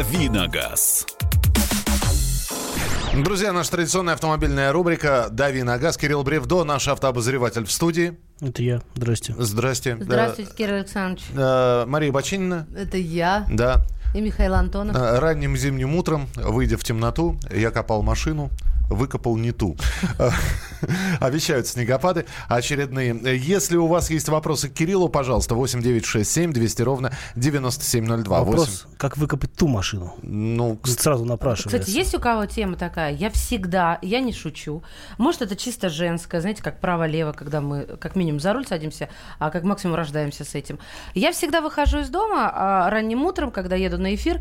Давиногаз. Друзья, наша традиционная автомобильная рубрика «Дави на газ». Кирилл Бревдо, наш автообозреватель в студии. Это я. Здрасте. Здрасте. Здравствуйте, Кирилл Александрович. Да. Мария Бочинина. Это я Да. и Михаил Антонов. Ранним зимним утром, выйдя в темноту, я копал машину, выкопал не ту. Обещают снегопады очередные. Если у вас есть вопросы к Кириллу, пожалуйста, 8967 200 ровно 9702. Вопрос, как выкопать ту машину? Ну, Сразу напрашивается. Кстати, есть у кого тема такая? Я всегда, я не шучу. Может, это чисто женское, знаете, как право-лево, когда мы как минимум за руль садимся, а как максимум рождаемся с этим. Я всегда выхожу из дома а, ранним утром, когда еду на эфир,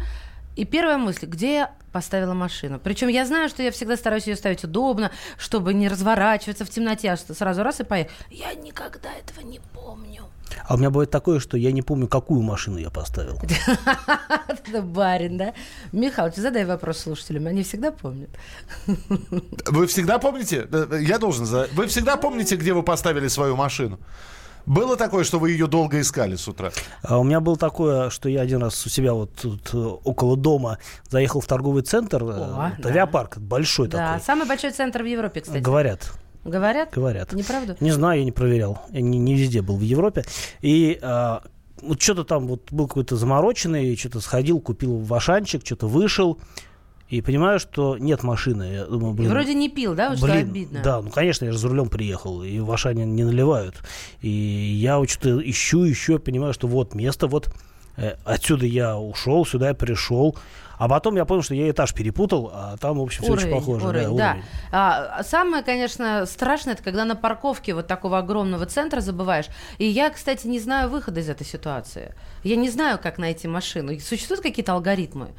и первая мысль, где я поставила машину. Причем я знаю, что я всегда стараюсь ее ставить удобно, чтобы не разворачиваться в темноте, а что сразу раз и поехал. Я никогда этого не помню. А у меня бывает такое, что я не помню, какую машину я поставил. Это барин, да? Михалыч, задай вопрос слушателям, они всегда помнят. Вы всегда помните? Я должен задать. Вы всегда помните, где вы поставили свою машину? Было такое, что вы ее долго искали с утра? А у меня было такое, что я один раз у себя вот тут э, около дома заехал в торговый центр. э, О, да. авиапарк большой Да, такой. самый большой центр в Европе, кстати. Говорят, Говорят? говорят. Неправда? Не знаю, я не проверял. Я не, не везде был в Европе. И а, вот что-то там вот был какой-то замороченный, что-то сходил, купил вашанчик, что-то вышел. И понимаю, что нет машины. Я думаю, И блин, вроде не пил, да? Вот что Блин, обидно. да, ну конечно, я же за рулем приехал, и в Ашане не наливают. И я вот что-то ищу, ищу, понимаю, что вот место, вот э, отсюда я ушел, сюда я пришел. А потом я понял, что я этаж перепутал, а там, в общем, все очень Уровень, похоже. уровень, да, да. уровень. А, самое, конечно, страшное, это когда на парковке вот такого огромного центра забываешь. И я, кстати, не знаю выхода из этой ситуации. Я не знаю, как найти машину. И Существуют какие-то алгоритмы?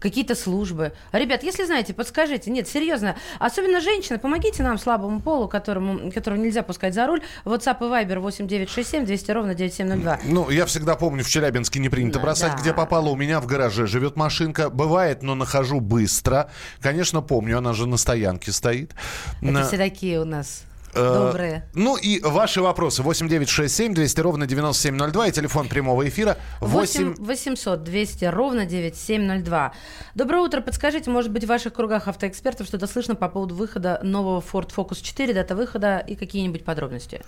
Какие-то службы. Ребят, если знаете, подскажите. Нет, серьезно. Особенно женщины, помогите нам, слабому полу, которому, которого нельзя пускать за руль. WhatsApp и Viber 8967 200 ровно 9702. Ну, я всегда помню, в Челябинске не принято Да, бросать, да. где попало. У меня в гараже живет машинка. Бывает, но нахожу быстро. Конечно, помню, она же на стоянке стоит. Это На- все такие у нас Э, добрые. Ну и ваши вопросы. 8967 200 ровно 9702 и телефон прямого эфира 8... 8 800 200 ровно 9702. Доброе утро. Подскажите, может быть, в ваших кругах автоэкспертов что-то слышно по поводу выхода нового Ford Focus 4, дата выхода и какие-нибудь подробности?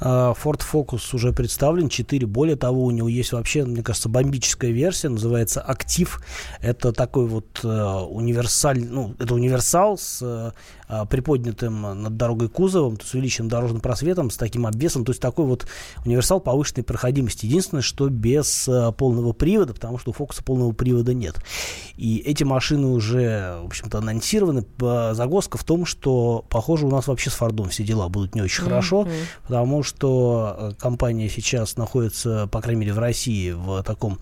А, Ford Focus уже представлен, 4. Более того, у него есть вообще, мне кажется, бомбическая версия, называется Актив. Это такой вот э, универсаль, ну, это универсал с э, а, приподнятым над дорогой кузовом, то есть увеличенным дорожным просветом, с таким обвесом. То есть такой вот универсал повышенной проходимости. Единственное, что без э, полного привода, потому что у Фокуса полного привода нет. И эти машины уже, в общем-то, анонсированы. Загвоздка в том, что, похоже, у нас вообще с Фордом все дела будут не очень хорошо, потому что э, компания сейчас находится, по крайней мере, в России в таком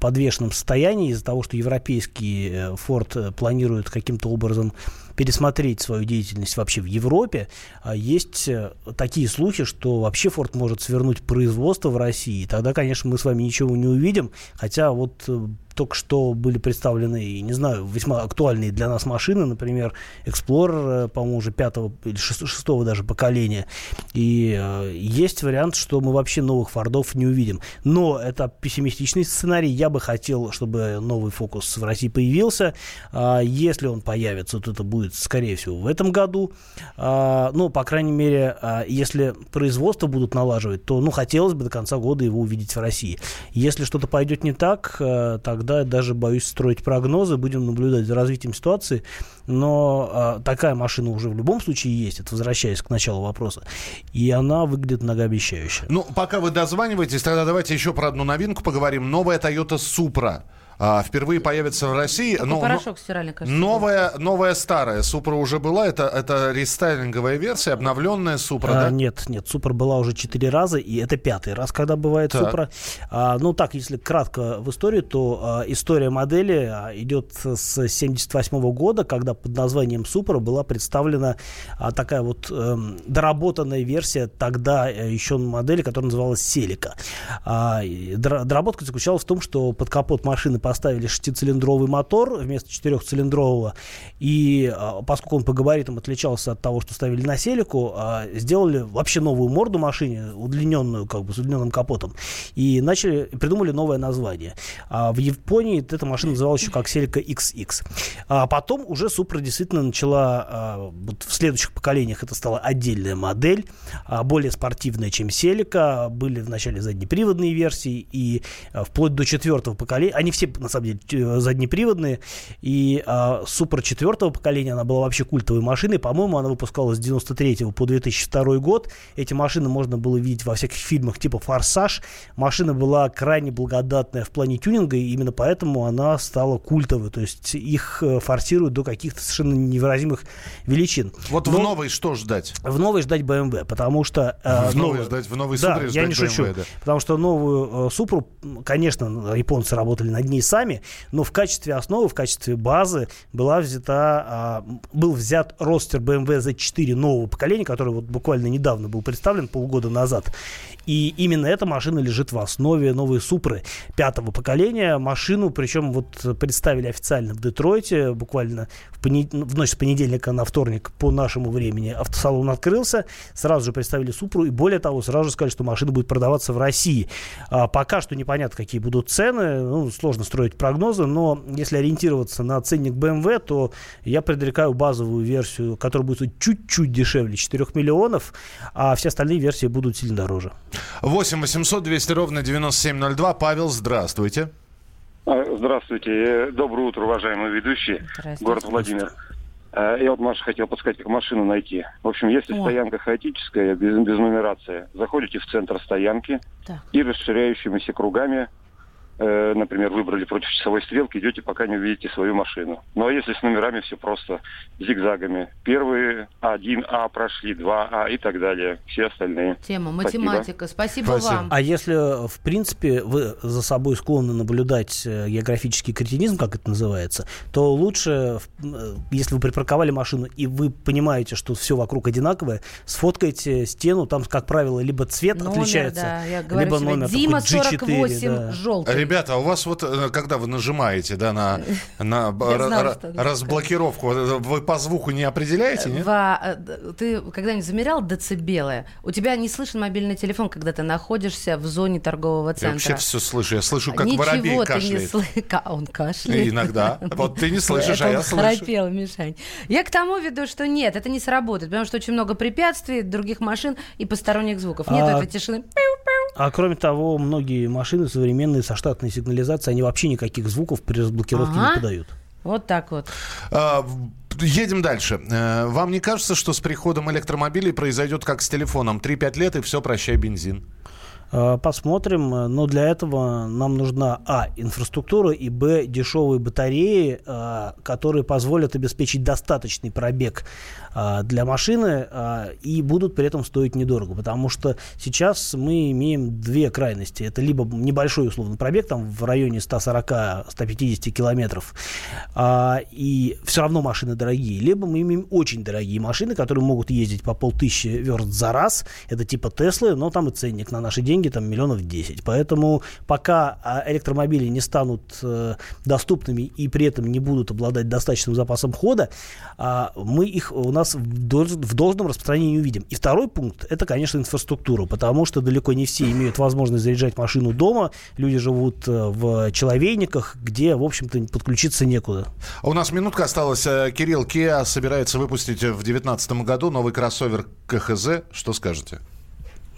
подвешенном состоянии из-за того, что европейский э, Ford э, планирует каким-то образом пересмотреть свою деятельность вообще в Европе. А Есть э, такие слухи, что вообще Ford может свернуть производство в России. Тогда, конечно, мы с вами ничего не увидим. Хотя вот э, только что были представлены, не знаю, весьма актуальные для нас машины, например, Explorer, э, по-моему, уже пятого или шес- шестого даже поколения. И э, есть вариант, что мы вообще новых Фордов не увидим. Но это пессимистичный сценарий. Я бы хотел, чтобы новый Фокус в России появился. А, Если он появится, то это будет, скорее всего, в этом году. А, Ну, по крайней мере, а, если производство будут налаживать, то, ну, хотелось бы до конца года его увидеть в России. Если что-то пойдет не так, э, тогда даже боюсь строить прогнозы, будем наблюдать за развитием ситуации. Но а, такая машина уже в любом случае есть, это возвращаясь к началу вопроса, и она выглядит многообещающе. Ну, пока вы дозваниваетесь, тогда давайте еще про одну новинку поговорим. Новая Toyota Supra. А, впервые появится в России. Но- порошок стиральный, кажется. Новая, новая старая Супра уже была. Это, это рестайлинговая версия, обновленная Супра, А, да? Нет, нет, Супер была уже четыре раза, и это пятый раз, когда бывает Так. Супра. А, ну так, если кратко в истории, то а, история модели а, идет с 78 года, когда под названием Супра была представлена а, такая вот эм, доработанная версия тогда э, еще модели, которая называлась Селика. А, доработка заключалась в том, что под капот машины поставили шестицилиндровый мотор вместо четырехцилиндрового. И а, поскольку он по габаритам отличался от того, что ставили на Селику, а, сделали вообще новую морду машине, удлиненную, как бы с удлиненным капотом. И начали, придумали новое название. А в Японии эта машина называлась еще как Селика XX. А потом уже Supra действительно начала, вот в следующих поколениях это стала отдельная модель, более спортивная, чем Селика. Были вначале заднеприводные версии, и вплоть до четвертого поколения, они все, на самом деле, заднеприводные, и а, Supra четвертого поколения, она была вообще культовой машиной, по-моему, она выпускалась с 93 по 2002 год. Эти машины можно было видеть во всяких фильмах типа «Форсаж». Машина была крайне благодатная в плане тюнинга, и именно поэтому она стала культовой. То есть их э, форсируют до каких-то совершенно невыразимых величин. Вот Но в новой что ждать? В новой ждать BMW, потому что... Э, в новой ждать, в новой да, я не BMW, шучу. Да. Потому что новую э, Супру, конечно, японцы работали над ней сами, но в качестве основы, в качестве базы была взята, э, был взят ростер BMW Z4 нового поколения, который вот буквально недавно был представлен, полгода назад. И именно эта машина лежит в основе новой Супры пятого поколения. Машину, причем вот представили официально в Детройте, буквально в, пони... в ночь с понедельника на вторник по нашему времени автосалон открылся. Сразу же представили Супру и более того, сразу же сказали, что машина будет продаваться в России. А пока что непонятно, какие будут цены. Ну, сложно строить прогнозы, но если ориентироваться на ценник BMW, то я предрекаю базовую версию, которая будет чуть-чуть дешевле 4 миллионов, а все остальные версии будут сильно дороже. 8 800 200 ровно 9702. Павел, здравствуйте. А, здравствуйте. Доброе утро, уважаемые ведущие. Город Владимир. А, я вот, Маша, хотел подсказать, как машину найти. В общем, если О. стоянка хаотическая, без, без нумерации, заходите в центр стоянки так. и расширяющимися кругами Э, например, выбрали против часовой стрелки, идете, пока не увидите свою машину. Ну а если с номерами все просто зигзагами. Первые 1А прошли, 2А и так далее. Все остальные. Тема математика. Спасибо, Спасибо, Спасибо. вам. А если, в принципе, вы за собой склонны наблюдать э, географический кретинизм, как это называется, то лучше, э, если вы припарковали машину и вы понимаете, что все вокруг одинаковое, сфоткайте стену, там, как правило, либо цвет номер, отличается, да, я говорю либо себе, номер. Дима 48 G4, да. желтый. Ребята, а у вас вот, э, когда вы нажимаете, да, на, на знала, разблокировку, вы по звуку не определяете, нет? Во, э, ты когда-нибудь замерял децибелы? У тебя не слышен мобильный телефон, когда ты находишься в зоне торгового центра. Я вообще все слышу. Я слышу, как Ничего воробей ты кашляет. Не сл... Он кашляет. Иногда. Вот ты не слышишь, а я слышу. храпел, Мишань. Я к тому веду, что нет, это не сработает, потому что очень много препятствий, других машин и посторонних звуков. Нет а этой тишины. А кроме того, многие машины современные со штатной сигнализацией, они вообще никаких звуков при разблокировке ага. не подают. Вот так вот. А, едем дальше. Э, вам не кажется, что с приходом электромобилей произойдет как с телефоном? 3-5 лет и все, прощай бензин. Э, посмотрим. Но для этого нам нужна, а, инфраструктура, и, б, дешевые батареи, э, которые позволят обеспечить достаточный пробег э, для машины и будут при этом стоить недорого. Потому что сейчас мы имеем две крайности. Это либо небольшой условный пробег, там в районе 140-150 километров, и все равно машины дорогие. Либо мы имеем очень дорогие машины, которые могут ездить по полтысячи верст за раз. Это типа Теслы, но там и ценник на наши деньги деньги там миллионов 10. Поэтому пока а, электромобили не станут э, доступными и при этом не будут обладать достаточным запасом хода, э, мы их у нас в, долж, в должном распространении увидим. И второй пункт это, конечно, инфраструктура, потому что далеко не все имеют возможность заряжать машину дома. Люди живут э, в человейниках, где, в общем-то, подключиться некуда. У нас минутка осталась. Э, Кирилл, Kia собирается выпустить в 2019 году новый кроссовер КХЗ. Что скажете?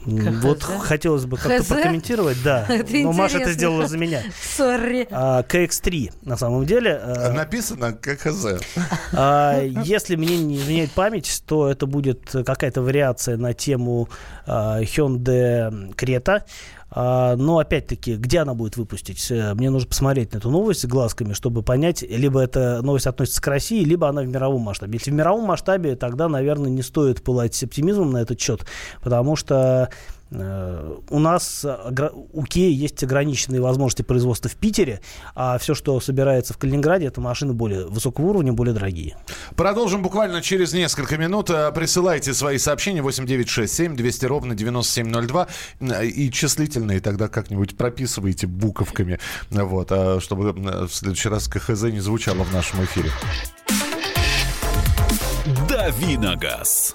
КХЗ? Вот хотелось бы как-то прокомментировать, да. Но Маша это сделала за меня. Сори. А, KX3 на самом деле. А, Написано КХЗ. А, если мне не изменяет память, то это будет какая-то вариация на тему Hyundai Creta. А, но опять-таки, где она будет выпустить? Э, мне нужно посмотреть на эту новость глазками, чтобы понять, либо эта новость относится к России, либо она в мировом масштабе. Если в мировом масштабе, тогда, наверное, не стоит пылать оптимизмом на этот счет, потому что у нас, у Kia есть ограниченные возможности производства в Питере, а все, что собирается в Калининграде, это машины более высокого уровня, более дорогие. Продолжим буквально через несколько минут. Присылайте свои сообщения 8967 200 ровно 9702 и числительные тогда как-нибудь прописывайте буковками, вот, чтобы в следующий раз КХЗ не звучало в нашем эфире. Давиногаз.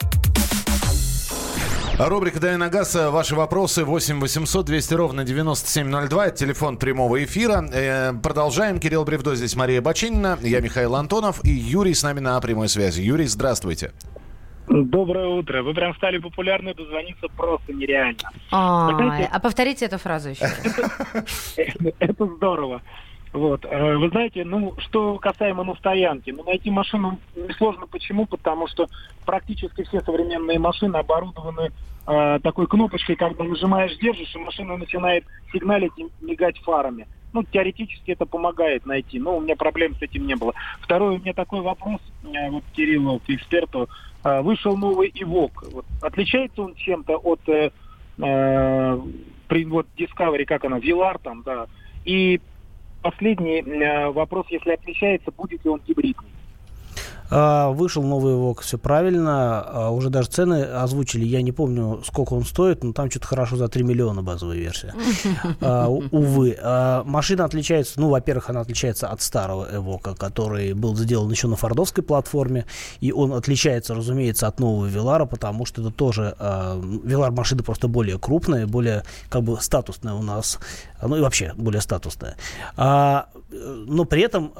Рубрика «Дай на газ». Ваши вопросы 8 800 200 ровно 9702. Это телефон прямого эфира. Э, продолжаем. Кирилл Бревдо, здесь Мария Бочинина. Я Михаил Антонов. И Юрий с нами на прямой связи. Юрий, здравствуйте. Доброе утро. Вы прям стали популярны, дозвониться просто нереально. А, а повторите эту фразу еще. Это здорово. Вот. Э, вы знаете, ну, что касаемо ну, стоянки, ну, найти машину несложно. Почему? Потому что практически все современные машины оборудованы э, такой кнопочкой, когда нажимаешь, держишь, и машина начинает сигналить и мигать фарами. Ну, теоретически это помогает найти, но у меня проблем с этим не было. Второй у меня такой вопрос, э, вот Кириллу, к эксперту. Э, вышел новый ИВОК. Вот, отличается он чем-то от э, э, при, вот Discovery, как она, Вилар там, да, и последний э, вопрос, если отличается, будет ли он гибридный? А, вышел новый ВОК, все правильно. А, уже даже цены озвучили. Я не помню, сколько он стоит, но там что-то хорошо за 3 миллиона базовая версия. А, увы. Машина отличается, ну, во-первых, она отличается от старого Эвока, который был сделан еще на фордовской платформе. И он отличается, разумеется, от нового Вилара, потому что это тоже... Вилар машина просто более крупная, более как бы статусная у нас. Ну и вообще более статусная. Но при этом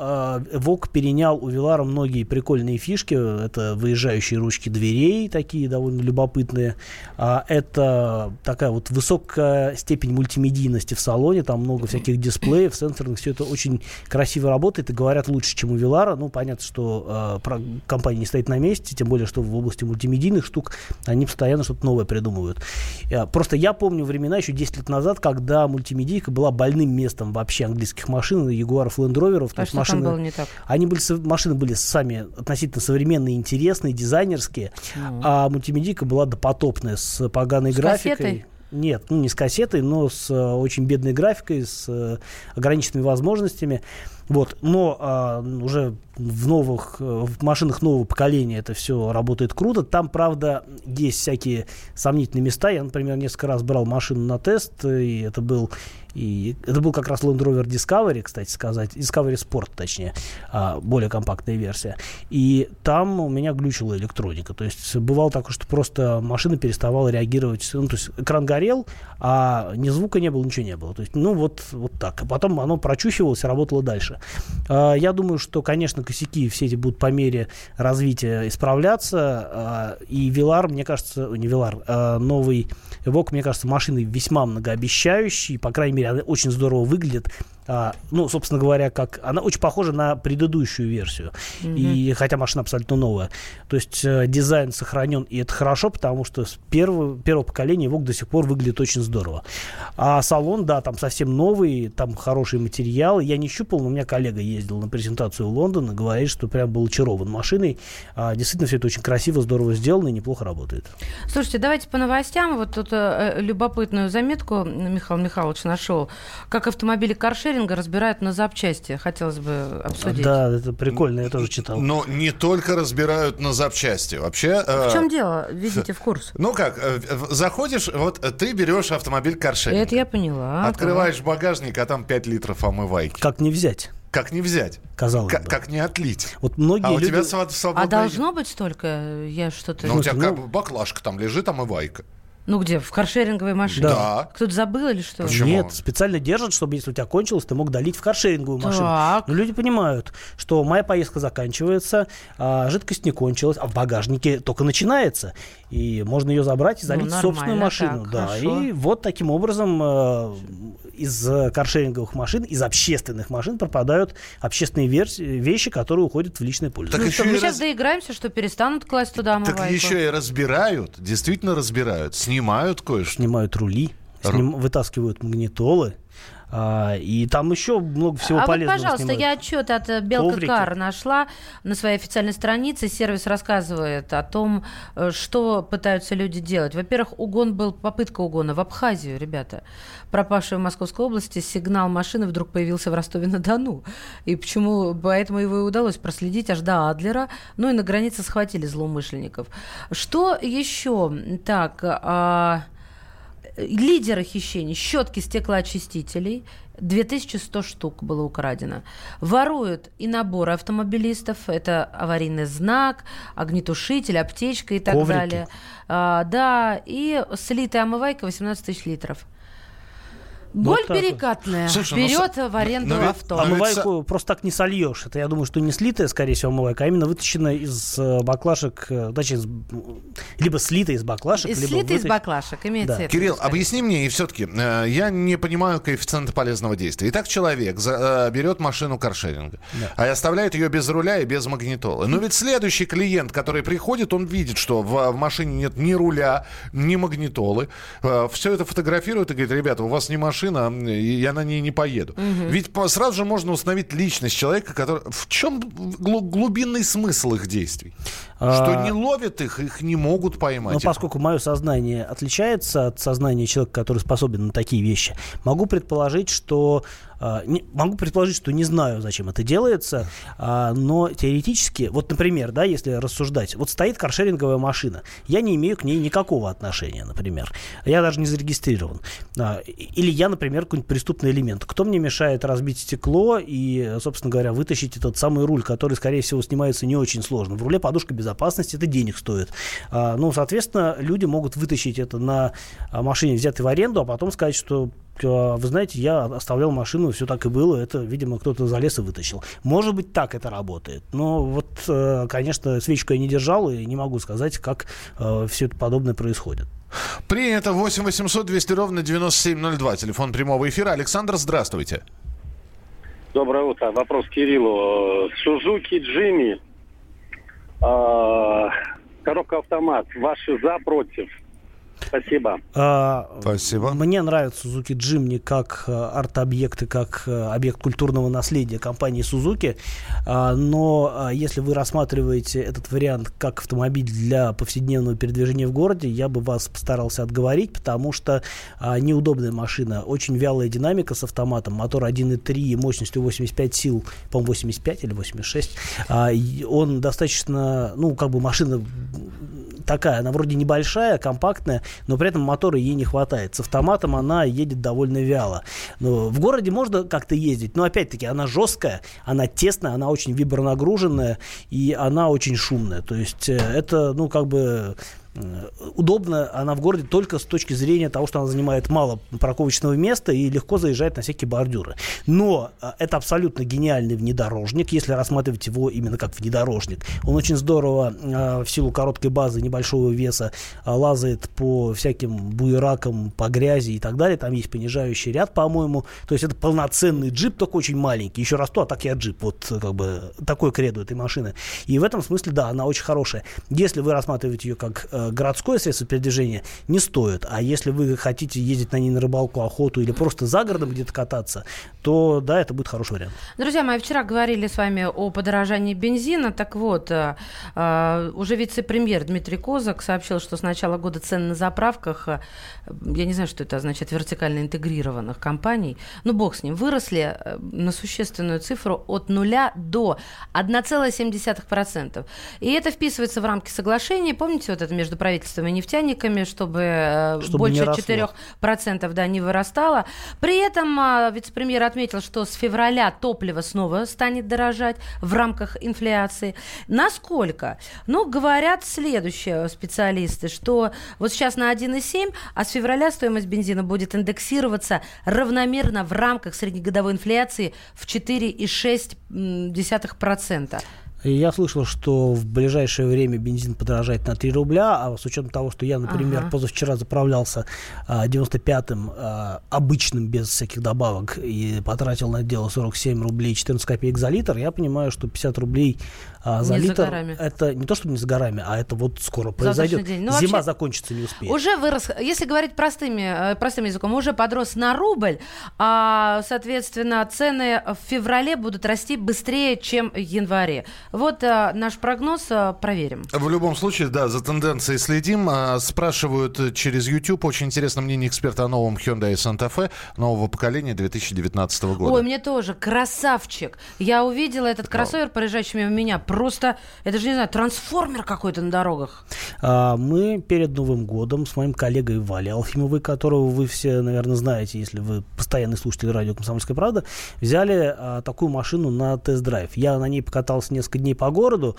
Эвок перенял у Вилара многие прикольные прикольные фишки. Это выезжающие ручки дверей, такие довольно любопытные. А это такая вот высокая степень мультимедийности в салоне. Там много всяких дисплеев, сенсорных. Все это очень красиво работает и говорят лучше, чем у Вилара. Ну, понятно, что э, компания не стоит на месте, тем более, что в области мультимедийных штук они постоянно что-то новое придумывают. Просто я помню времена еще 10 лет назад, когда мультимедийка была больным местом вообще английских машин, Ягуаров, Rover. А что машины, там было не так? Они были, машины были сами относительно современные, интересные, дизайнерские, mm. а мультимедийка была допотопная с поганой с графикой. Кассетой? Нет, ну не с кассетой, но с э, очень бедной графикой, с э, ограниченными возможностями. Вот, но а, уже в новых э, в машинах нового поколения это все работает круто. Там, правда, есть всякие сомнительные места. Я, например, несколько раз брал машину на тест, и это был и это был как раз Land Rover Discovery, кстати сказать, Discovery Sport, точнее, а, более компактная версия. И там у меня глючила электроника. То есть бывало так, что просто машина переставала реагировать. Ну, то есть экран горел, а ни звука не было, ничего не было. То есть, ну, вот, вот так. А потом оно прочухивалось и работало дальше. А, я думаю, что, конечно, косяки все эти будут по мере развития исправляться. А, и Вилар, мне кажется, не Вилар, новый Эвок, мне кажется, машины весьма многообещающий. По крайней мере, она очень здорово выглядит. А, ну, собственно говоря, как она очень похожа на предыдущую версию. Mm-hmm. И хотя машина абсолютно новая. То есть э, дизайн сохранен, и это хорошо, потому что с первого, первого поколения Evoque до сих пор выглядит очень здорово. А салон, да, там совсем новый, там хороший материал. Я не щупал, но у меня коллега ездил на презентацию в Лондон и говорит, что прям был очарован машиной. А, действительно, все это очень красиво, здорово сделано и неплохо работает. Слушайте, давайте по новостям. Вот тут э, любопытную заметку Михаил Михайлович нашел. Как автомобили каршеринг шеринга разбирают на запчасти. Хотелось бы обсудить. Да, это прикольно, я тоже читал. Но не только разбирают на запчасти. Вообще... В чем э, дело? Введите в курс. Ну как, э, заходишь, вот ты берешь автомобиль каршеринга. Это я поняла. Открываешь да. багажник, а там 5 литров омывайки. Как не взять? Как не взять? Казалось как, бы. Как не отлить? Вот многие а люди... у тебя свободное... А должно быть столько? Я что-то... Ну, у тебя ну... баклажка там лежит, омывайка. Ну где, в каршеринговой машине? Да. Кто-то забыл или что? Почему? Нет, специально держат, чтобы если у тебя кончилось, ты мог долить в каршеринговую машину. Так. Но люди понимают, что моя поездка заканчивается, а жидкость не кончилась, а в багажнике только начинается. И можно ее забрать и залить в Ну, собственную нормально машину. так, да. хорошо. И вот таким образом э, из э, каршеринговых машин, из общественных машин пропадают общественные вещи, которые уходят в личное пользование. Так Ну что, мы и сейчас раз- доиграемся, что перестанут класть туда омывайку? Так еще и разбирают, действительно разбирают, снимают кое-что. Снимают рули, Ру- сним- вытаскивают магнитолы. А, и там еще много всего а вот, полезного пожалуйста, снимают. я отчет от э, Белка Коврики. Кар нашла на своей официальной странице. Сервис рассказывает о том, э, что пытаются люди делать. Во-первых, угон был, попытка угона в Абхазию, ребята. Пропавший в Московской области сигнал машины вдруг появился в Ростове-на-Дону. И почему, поэтому его и удалось проследить аж до Адлера. Ну и на границе схватили злоумышленников. Что еще? Так, а, лидеры хищений, щетки стеклоочистителей, 2100 штук было украдено. Воруют и наборы автомобилистов, это аварийный знак, огнетушитель, аптечка и так Коврики. далее. А, да, и слитая омывайка 18 тысяч литров. Вот Голь так вот. перекатная. Слушай, ну, Берет с- в аренду но ведь- авто. но ведь Омывайку просто так не сольешь. Это, я думаю, что не слитая, скорее всего, омывайка, а именно вытащенная из э, баклашек, э, точнее, из, либо слитая из баклашек, Из либо слитый из вытащ- баклашек, имеется Да. в виду, Кирилл, скорее. объясни мне, и все-таки, э, я не понимаю коэффициента полезного действия. Итак, человек за- э, берет машину каршеринга, а и оставляет ее без руля и без магнитолы. Но ведь следующий клиент, который приходит, он видит, что в, в машине нет ни руля, ни магнитолы. все это фотографирует и говорит, ребята, у вас не машина, и я на ней не поеду. Ведь по- сразу же можно установить личность человека, который... В чем глу- глубинный смысл их действий? Что А, не ловят их, их не могут поймать. Но Их- поскольку мое сознание отличается от сознания человека, который способен на такие вещи, могу предположить, что не- могу предположить, что не знаю, зачем это делается, а, но теоретически, вот, например, да, если рассуждать, вот стоит каршеринговая машина, я не имею к ней никакого отношения, например, я даже не зарегистрирован, А, или я, например, какой-нибудь преступный элемент, кто мне мешает разбить стекло и, собственно говоря, вытащить этот самый руль, который, скорее всего, снимается не очень сложно. В руле подушка безопасности, это денег стоит. А, ну, соответственно, люди могут вытащить это на а, машине, взятой в аренду, а потом сказать, что а, вы знаете, я оставлял машину, все так и было, это, видимо, кто-то залез и вытащил. Может быть, так это работает. Но вот, э, конечно, свечку я не держал и не могу сказать, как все это подобное происходит. Принято 8 800 200 ровно 9702. Телефон прямого эфира. Александр, здравствуйте. Доброе утро. Вопрос Кириллу. Сузуки Джимми, а, коробка автомат. Ваши за, против? Спасибо. А, Спасибо. Мне нравится Suzuki Jimny как э, арт-объект и как э, объект культурного наследия компании Suzuki. А, Но а, если вы рассматриваете этот вариант как автомобиль для повседневного передвижения в городе, я бы вас постарался отговорить, потому что а, неудобная машина, очень вялая динамика с автоматом, мотор 1.3 мощностью 85 сил, по-моему, 85 или 86. А, и Он достаточно, ну, как бы машина такая, она вроде небольшая, компактная, но при этом мотора ей не хватает. С автоматом она едет довольно вяло. Но в городе можно как-то ездить, но опять-таки она жесткая, она тесная, она очень вибронагруженная и она очень шумная. То есть э, это, ну, как бы удобно она в городе только с точки зрения того, что она занимает мало парковочного места и легко заезжает на всякие бордюры. Но э, это абсолютно гениальный внедорожник, если рассматривать его именно как внедорожник. Он очень здорово э, в силу короткой базы, небольшого веса э, лазает по всяким буеракам, по грязи и так далее. Там есть понижающий ряд, по-моему. То есть это полноценный джип, только очень маленький. Еще раз то, а так я джип. Вот э, как бы такой кредо этой машины. И в этом смысле, да, она очень хорошая. Если вы рассматриваете ее как э, городское средство передвижения, не стоит. А если вы хотите ездить на ней на рыбалку, охоту или просто за городом где-то кататься, то да, это будет хороший вариант. Друзья мои, вчера говорили с вами о подорожании бензина. Так вот, э, э, уже вице-премьер Дмитрий Козак сообщил, что с начала года цены на заправках, э, я не знаю, что это означает, вертикально интегрированных компаний, ну бог с ним, выросли э, на существенную цифру от нуля до 1,7%. И это вписывается в рамки соглашения. Помните вот это между между правительством и нефтяниками, чтобы, э, чтобы больше 4% да, не вырастало. При этом а, вице-премьер отметил, что с февраля топливо снова станет дорожать в рамках инфляции. Насколько? Ну, говорят следующие специалисты, что вот сейчас на 1,7, а с февраля стоимость бензина будет индексироваться равномерно в рамках среднегодовой инфляции в 4,6%. Я слышал, что в ближайшее время бензин подорожает на 3 рубля, а с учетом того, что я, например, ага. позавчера заправлялся а, 95-м а, обычным, без всяких добавок, и потратил на дело 47 рублей 14 копеек за литр, я понимаю, что 50 рублей а, за не литр за это не то, что не с горами, а это вот скоро произойдет. Ну, Зима вообще, закончится, не успеет. Уже вырос, если говорить простыми, э, простым языком, уже подрос на рубль, а, соответственно, цены в феврале будут расти быстрее, чем в январе. Вот а, наш прогноз а, проверим. В любом случае, да, за тенденцией следим. А, спрашивают через YouTube. Очень интересно мнение эксперта о новом Hyundai Santa Fe нового поколения 2019 года. Ой, мне тоже. Красавчик. Я увидела этот кроссовер, проезжающий мимо меня просто, это же, не знаю, трансформер какой-то на дорогах. А, мы перед Новым годом с моим коллегой Валей Алфимовой, которого вы все, наверное, знаете, если вы постоянный слушатель радио «Комсомольская правда», взяли а, такую машину на тест-драйв. Я на ней покатался несколько дней по городу,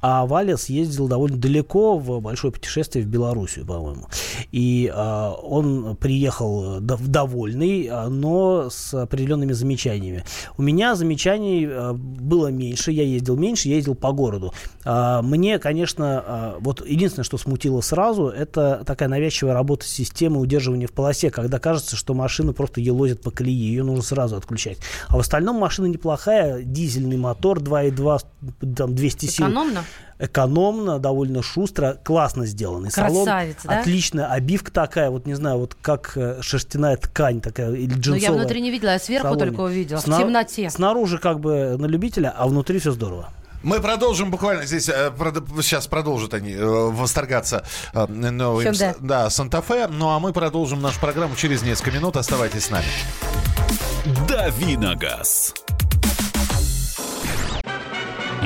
а Валя съездил довольно далеко в большое путешествие в Белоруссию, по-моему. И э, он приехал довольный, но с определенными замечаниями. У меня замечаний э, было меньше, я ездил меньше, я ездил по городу. Э, мне, конечно, э, вот единственное, что смутило сразу, это такая навязчивая работа системы удерживания в полосе, когда кажется, что машина просто елозит по колее, ее нужно сразу отключать. А в остальном машина неплохая, дизельный мотор 2.2, там 200 сил. Экономно? экономно, довольно шустро, классно сделанный Красавец, салон. Да? Отличная обивка такая, вот не знаю, вот как э, шерстяная ткань такая или джинсовая. Но я внутри не видела, я сверху только увидела, Сна- в темноте. Снаружи как бы на любителя, а внутри все здорово. Мы продолжим буквально здесь, э, сейчас продолжат они э, восторгаться новым, да, Санта-Фе, ну а мы продолжим нашу программу через несколько минут, оставайтесь с нами. Давиногаз.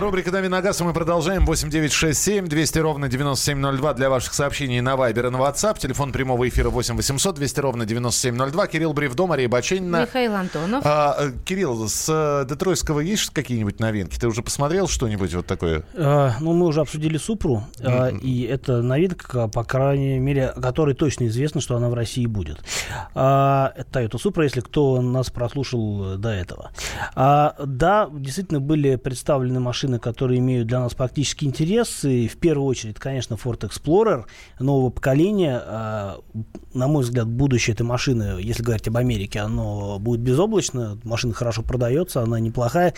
Рубрика «Дави на газ» мы продолжаем. 8967 200 ровно 9702 для ваших сообщений на Вайбер и на WhatsApp. Телефон прямого эфира 8 800 200 ровно 9702. Кирилл Бревдо, Мария Баченина. Михаил Антонов. А, э, Кирилл, с э, Детройтского есть какие-нибудь новинки? Ты уже посмотрел что-нибудь вот такое? А, ну, мы уже обсудили Супру. Mm-hmm. А, и это новинка, по крайней мере, которой точно известно, что она в России будет. А, это Toyota Supra, если кто нас прослушал до этого. А, да, действительно были представлены машины машины, которые имеют для нас практический интерес. И в первую очередь, конечно, Ford Explorer нового поколения. А, на мой взгляд, будущее этой машины, если говорить об Америке, оно будет безоблачно. Машина хорошо продается, она неплохая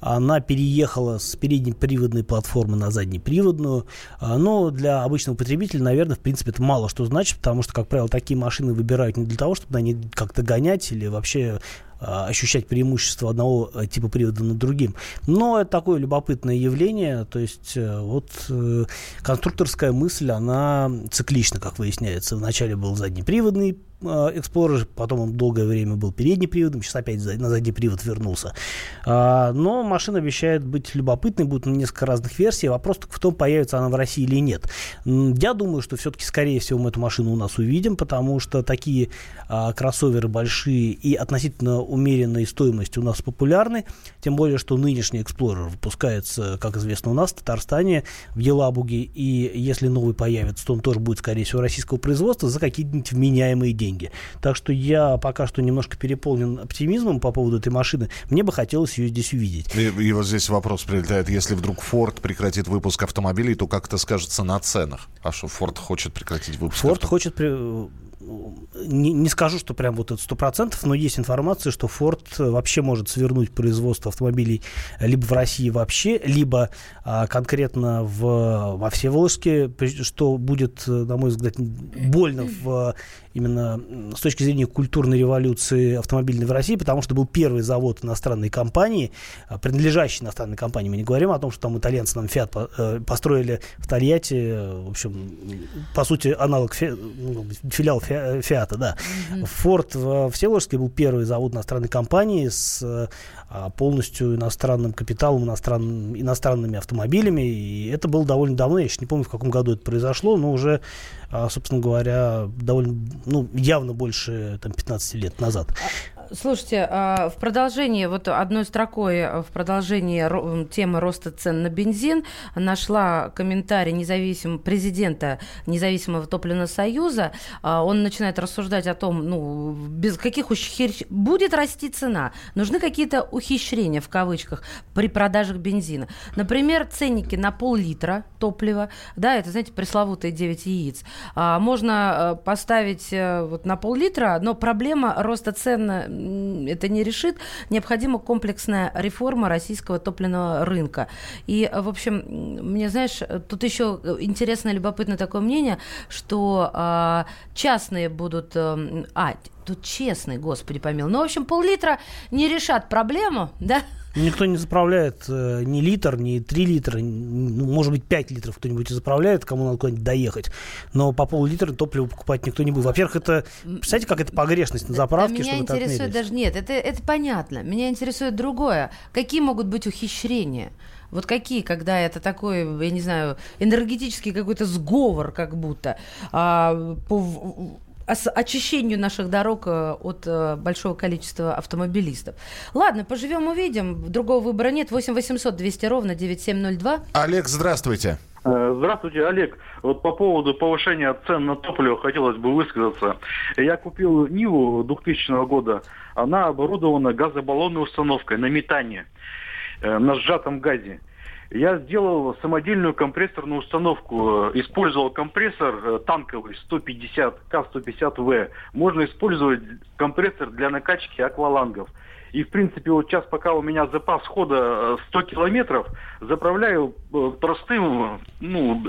она переехала с переднеприводной платформы на заднеприводную. А, но для обычного потребителя, наверное, в принципе, это мало что значит, потому что, как правило, такие машины выбирают не для того, чтобы на них как-то гонять или вообще ощущать преимущество одного э, типа привода над другим. Но это такое любопытное явление, то есть э, вот э, конструкторская мысль, она циклична, как выясняется. Вначале был заднеприводный Explorer, потом он долгое время был переднеприводным, сейчас опять на задний привод вернулся. А, но машина обещает быть любопытной, будет несколько разных версий. Вопрос только в том, появится она в России или нет. Я думаю, что все-таки, скорее всего, мы эту машину у нас увидим, потому что такие а, кроссоверы большие и относительно умеренной стоимости у нас популярны. Тем более, что нынешний Explorer выпускается, как известно, у нас в Татарстане, в Елабуге. И если новый появится, то он тоже будет, скорее всего, российского производства за какие-нибудь вменяемые деньги. Так что я пока что немножко переполнен оптимизмом по поводу этой машины. Мне бы хотелось ее здесь увидеть. И, и вот здесь вопрос прилетает. Если вдруг Ford прекратит выпуск автомобилей, то как это скажется на ценах? А что Ford хочет прекратить выпуск? Ford хочет... При не, не скажу, что прям вот это сто процентов, но есть информация, что Ford вообще может свернуть производство автомобилей либо в России вообще, либо а, конкретно в, во Всеволожске, что будет, на мой взгляд, больно в именно с точки зрения культурной революции автомобильной в России, потому что был первый завод иностранной компании, а, принадлежащий иностранной компании. Мы не говорим о том, что там итальянцы нам Фиат э, построили в Тольятти, в общем, по сути, аналог фи, ну, филиал Фиата, да. Форд в Всеволожске был первый завод иностранной компании с а, полностью иностранным капиталом, иностран, иностранными автомобилями. И это было довольно давно, я еще не помню, в каком году это произошло, но уже, а, собственно говоря, довольно, ну, явно больше там, 15 лет назад. Слушайте, а, в продолжении, вот одной строкой э, в продолжении темы роста цен на бензин нашла комментарий независимого президента Независимого топливного союза. А, он начинает рассуждать о том, ну, без каких ухищрений будет расти цена. Нужны какие-то ухищрения, в кавычках, при продажах бензина. Например, ценники на пол-литра топлива, да, это, знаете, пресловутые 9 яиц. А, можно поставить э, вот на пол-литра, но проблема роста цен это не решит. Необходима комплексная реформа российского топливного рынка. И, в общем, мне, знаешь, тут еще интересно, любопытно такое мнение, что а, частные будут... А, тут честный, господи помил. Ну, в общем, пол-литра не решат проблему, да? Никто не заправляет э, ни литр, ни три литра, ну, может быть, пять литров кто-нибудь заправляет, кому надо куда-нибудь доехать. Но по пол-литра топлива покупать никто не будет. Во-первых, это, представляете, как это погрешность на заправке, Меня чтобы интересует даже, нет, это, это понятно. Меня интересует другое. Какие могут быть ухищрения? Вот какие, когда это такой, я не знаю, энергетический какой-то сговор, как будто, а, по очищению наших дорог э, от э, большого количества автомобилистов. Ладно, поживем, увидим. Другого выбора нет. 8 800 200 ровно 9702. Олег, здравствуйте. Э, здравствуйте, Олег. Вот по поводу повышения цен на топливо хотелось бы высказаться. Я купил Ниву 2000 года. Она оборудована газобаллонной установкой на метане, на сжатом газе. Я сделал самодельную компрессорную установку. Использовал компрессор э, танковый 150 К150В. Можно использовать компрессор для накачки аквалангов. И, в принципе, вот сейчас, пока у меня запас хода 100 э, километров, заправляю э, простым, ну,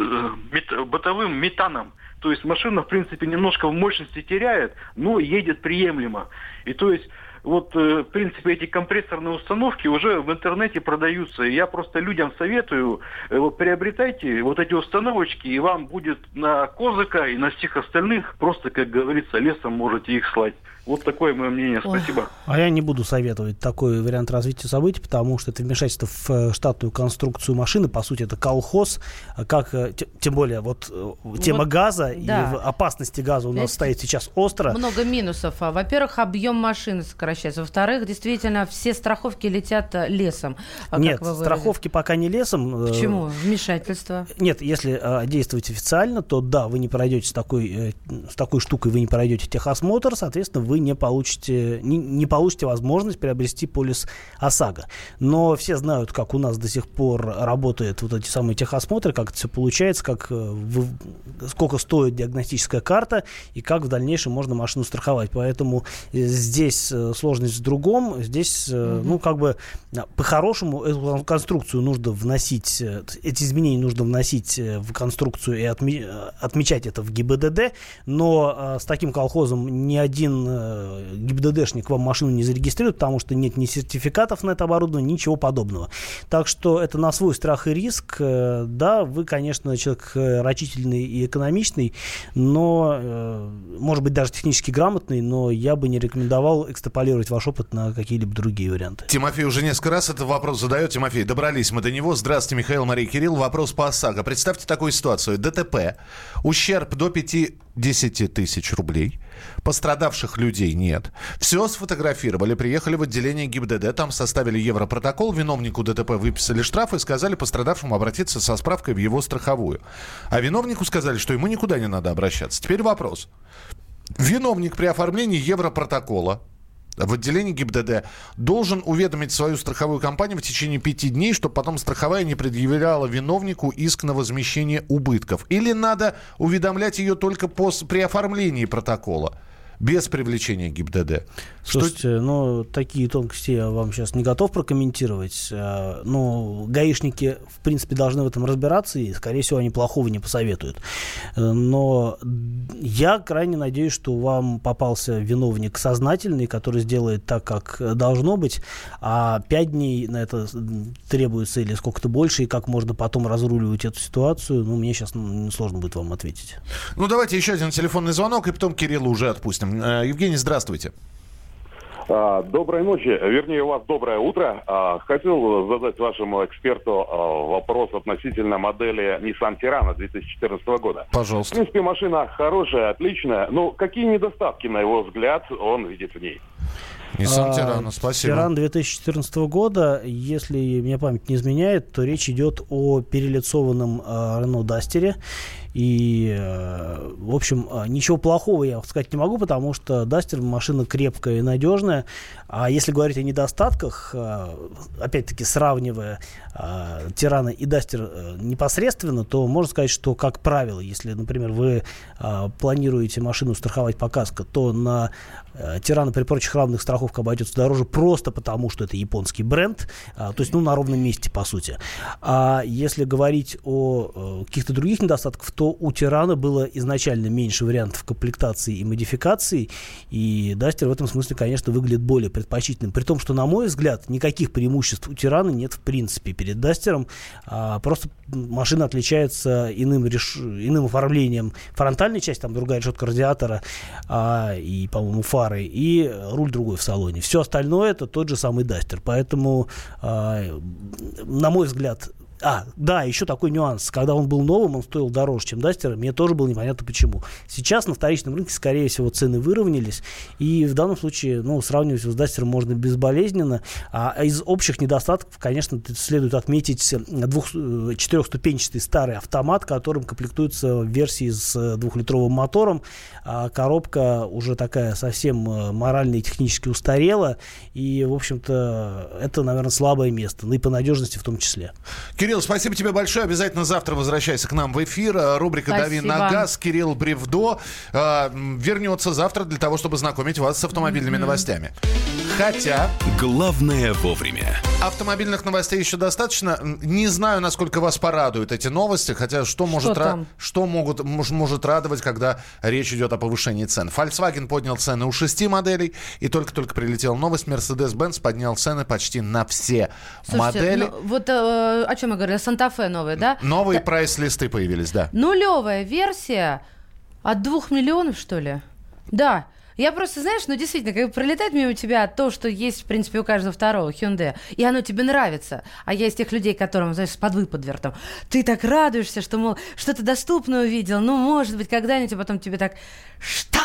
мет, бытовым метаном. То есть машина, в принципе, немножко в мощности теряет, но едет приемлемо. И то есть вот, э, в принципе, эти компрессорные установки уже в интернете продаются. Я просто людям советую, э, вот, приобретайте вот эти установочки, и вам будет на Козыка и на всех остальных просто, как говорится, лесом можете их слать. Вот такое мое мнение. Спасибо. Ой. А я не буду советовать такой вариант развития событий, потому что это вмешательство в э, штатную конструкцию машины. По сути, это колхоз. А как, э, тем более, вот э, тема вот, газа да. и опасности газа у нас это стоит сейчас остро. Много минусов. А, во-первых, объем машины сокращается. Во-вторых, действительно, все страховки летят лесом. А Нет, страховки пока не лесом. Почему? Вмешательство. Нет, если действовать официально, то да, вы не пройдете с такой, с такой штукой, вы не пройдете техосмотр, соответственно, вы не получите, не, не получите возможность приобрести полис ОСАГО. Но все знают, как у нас до сих пор работают вот эти самые техосмотры, как это все получается, как, э, сколько стоит диагностическая карта и как в дальнейшем можно машину страховать. Поэтому э, здесь э, сложность в другом. Здесь, mm-hmm. ну, как бы по-хорошему эту конструкцию нужно вносить, эти изменения нужно вносить в конструкцию и отме- отмечать это в ГИБДД, но с таким колхозом ни один ГИБДДшник вам машину не зарегистрирует, потому что нет ни сертификатов на это оборудование, ничего подобного. Так что это на свой страх и риск. Э, да, вы, конечно, человек э, рачительный и экономичный, но, э, может быть, даже технически грамотный, но я бы не рекомендовал экстраполировать ваш опыт на какие-либо другие варианты. Тимофей уже несколько раз этот вопрос задает. Тимофей, добрались мы до него. Здравствуйте, Михаил, Мария Кирилл. Вопрос по ОСАГО. Представьте такую ситуацию. ДТП. Ущерб до 50 тысяч рублей. Пострадавших людей нет. Все сфотографировали, приехали в отделение ГИБДД, там составили европротокол, виновнику ДТП выписали штраф и сказали пострадавшему обратиться со справкой в его страховую. А виновнику сказали, что ему никуда не надо обращаться. Теперь вопрос. Виновник при оформлении европротокола в отделении ГИБДД должен уведомить свою страховую компанию в течение пяти дней, чтобы потом страховая не предъявляла виновнику иск на возмещение убытков? Или надо уведомлять ее только пос- при оформлении протокола? Без привлечения ГИБДД. Слушайте, что... ну, такие тонкости я вам сейчас не готов прокомментировать. Ну, гаишники, в принципе, должны в этом разбираться, и, скорее всего, они плохого не посоветуют. Но я крайне надеюсь, что вам попался виновник сознательный, который сделает так, как должно быть, а пять дней на это требуется или сколько-то больше, и как можно потом разруливать эту ситуацию, ну, мне сейчас сложно будет вам ответить. Ну, давайте еще один телефонный звонок, и потом Кирилла уже отпустим. Э, Евгений, здравствуйте. А, доброй ночи, вернее, у вас доброе утро. А, хотел задать вашему эксперту а, вопрос относительно модели Nissan Tirana 2014 года. Пожалуйста. В принципе, машина хорошая, отличная, но какие недостатки, на его взгляд, он видит в ней? Nissan Tirana, спасибо. Тиран 2014 года, если мне память не изменяет, то речь идет о перелицованном Renault Duster. И, э, в общем, э, ничего плохого я сказать не могу, потому что Дастер машина крепкая и надежная. А если говорить о недостатках, э, опять-таки сравнивая Тирана и Дастер непосредственно, то можно сказать, что, как правило, если, например, вы планируете машину страховать по каско, то на Тирана при прочих равных страховка обойдется дороже просто потому, что это японский бренд, то есть, ну, на ровном месте, по сути. А если говорить о каких-то других недостатках, то у Тирана было изначально меньше вариантов комплектации и модификации, и Дастер в этом смысле, конечно, выглядит более предпочтительным. При том, что, на мой взгляд, никаких преимуществ у Тирана нет в принципе перед Дастером, а просто машина отличается иным, реш... иным оформлением фронтальной части, там другая решетка радиатора а, и, по-моему, фары, и руль другой в салоне. Все остальное это тот же самый Дастер. Поэтому, а, на мой взгляд, а, да, еще такой нюанс. Когда он был новым, он стоил дороже, чем Дастер. Мне тоже было непонятно почему. Сейчас на вторичном рынке, скорее всего, цены выровнялись. И в данном случае, ну, сравнивать с Дастером можно безболезненно. А из общих недостатков, конечно, следует отметить двух, четырехступенчатый старый автомат, которым комплектуется версии с двухлитровым мотором. А коробка уже такая совсем э, морально и технически устарела. И, в общем-то, это, наверное, слабое место. Ну и по надежности в том числе. Кирилл, спасибо тебе большое. Обязательно завтра возвращайся к нам в эфир. Э, рубрика. «Дави на газ». Кирилл Бревдо э, вернется завтра для того, чтобы знакомить вас с автомобильными mm-hmm. новостями. Хотя... Главное вовремя. Автомобильных новостей еще достаточно. Не знаю, насколько вас порадуют эти новости. Хотя что, может, что, ра... что могут, может, может радовать, когда речь идет о повышении цен. Volkswagen поднял цены у шести моделей. И только-только прилетела новость. Mercedes-Benz поднял цены почти на все Слушайте, модели. Ну, вот э, о чем я говорила, Санта-Фе новые, да? Новые да. прайс-листы появились, да. Нулевая версия от двух миллионов, что ли? Да. Я просто, знаешь, ну действительно, как пролетает мимо тебя то, что есть, в принципе, у каждого второго Hyundai, и оно тебе нравится. А я из тех людей, которым, знаешь, с подвыподвертом, ты так радуешься, что, мол, что-то доступное увидел, ну, может быть, когда-нибудь, а потом тебе так, что?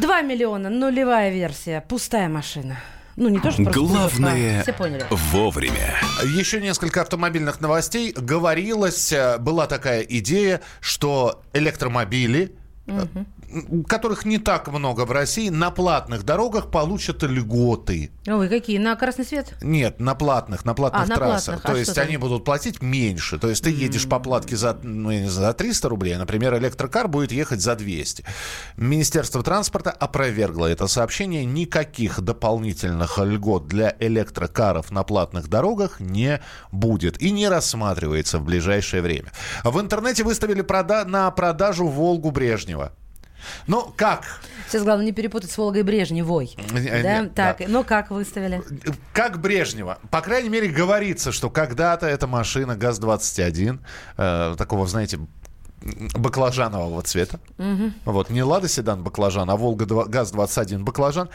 Два миллиона, нулевая версия, пустая машина. Ну, не то, что Главное все поняли. вовремя. Еще несколько автомобильных новостей. Говорилось, э, была такая идея, что электромобили угу которых не так много в России, на платных дорогах получат льготы. Ой, какие? На красный свет? Нет, на платных, на платных а, трассах. На платных. А То есть они будут платить меньше. То есть ты едешь по платке за, ну, за 300 рублей, а, например, электрокар будет ехать за 200. Министерство транспорта опровергло это сообщение. Никаких дополнительных льгот для электрокаров на платных дорогах не будет и не рассматривается в ближайшее время. В интернете выставили прода- на продажу «Волгу Брежнева». Ну, как? Сейчас главное не перепутать с Волгой Брежневой. Нет, да? так, да. ну как выставили? Как Брежнева. По крайней мере, говорится, что когда-то эта машина ГАЗ-21, э, такого, знаете, баклажанового цвета. Угу. Вот, не Лада Седан баклажан, а Волга ГАЗ-21 баклажан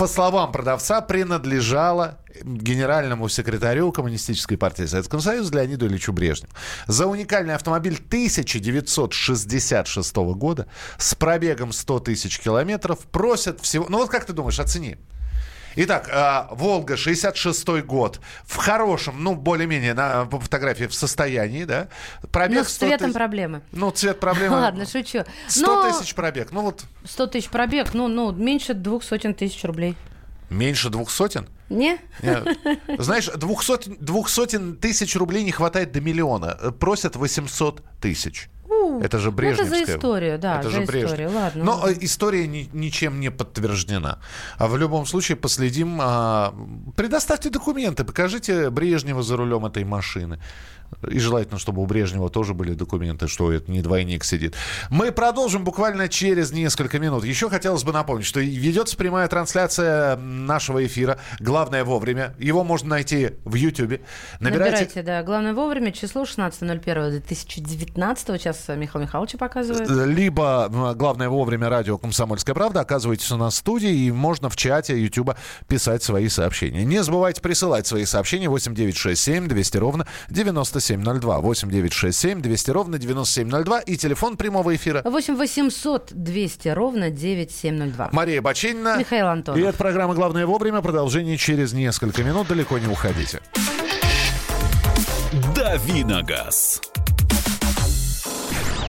по словам продавца, принадлежала генеральному секретарю Коммунистической партии Советского Союза Леониду Ильичу Брежневу. За уникальный автомобиль 1966 года с пробегом 100 тысяч километров просят всего... Ну вот как ты думаешь, оцени. Итак, э, Волга, 66-й год. В хорошем, ну, более-менее, на по фотографии в состоянии, да? Пробег ну, с цветом тысяч... проблемы. Ну, цвет проблемы. Ладно, шучу. 100 Но... тысяч пробег, ну вот. 100 тысяч пробег, ну, ну, меньше двух сотен тысяч рублей. Меньше двух сотен? Не? Нет. Знаешь, двух сотен, двух сотен тысяч рублей не хватает до миллиона. Просят 800 тысяч. Это же Брежневская. Ну, это за историю, да, это же историю, ладно. Но ладно. история ни, ничем не подтверждена. А в любом случае последим. А, предоставьте документы, покажите Брежнева за рулем этой машины. И желательно, чтобы у Брежнева тоже были документы, что это не двойник сидит. Мы продолжим буквально через несколько минут. Еще хотелось бы напомнить, что ведется прямая трансляция нашего эфира. Главное вовремя. Его можно найти в YouTube. Набирайте, Набирайте да. Главное вовремя. Число 16.01.2019. Сейчас Михаил Михайлович показывает. Либо главное вовремя радио «Комсомольская правда». Оказывайтесь у нас в студии, и можно в чате YouTube писать свои сообщения. Не забывайте присылать свои сообщения 8967 200 ровно 90 9702. 8 967 200 ровно 9702. И телефон прямого эфира. 8 800 200 ровно 9702. Мария Бачинина. Михаил Антонов. И это программа «Главное вовремя». Продолжение через несколько минут. Далеко не уходите. Давиногаз.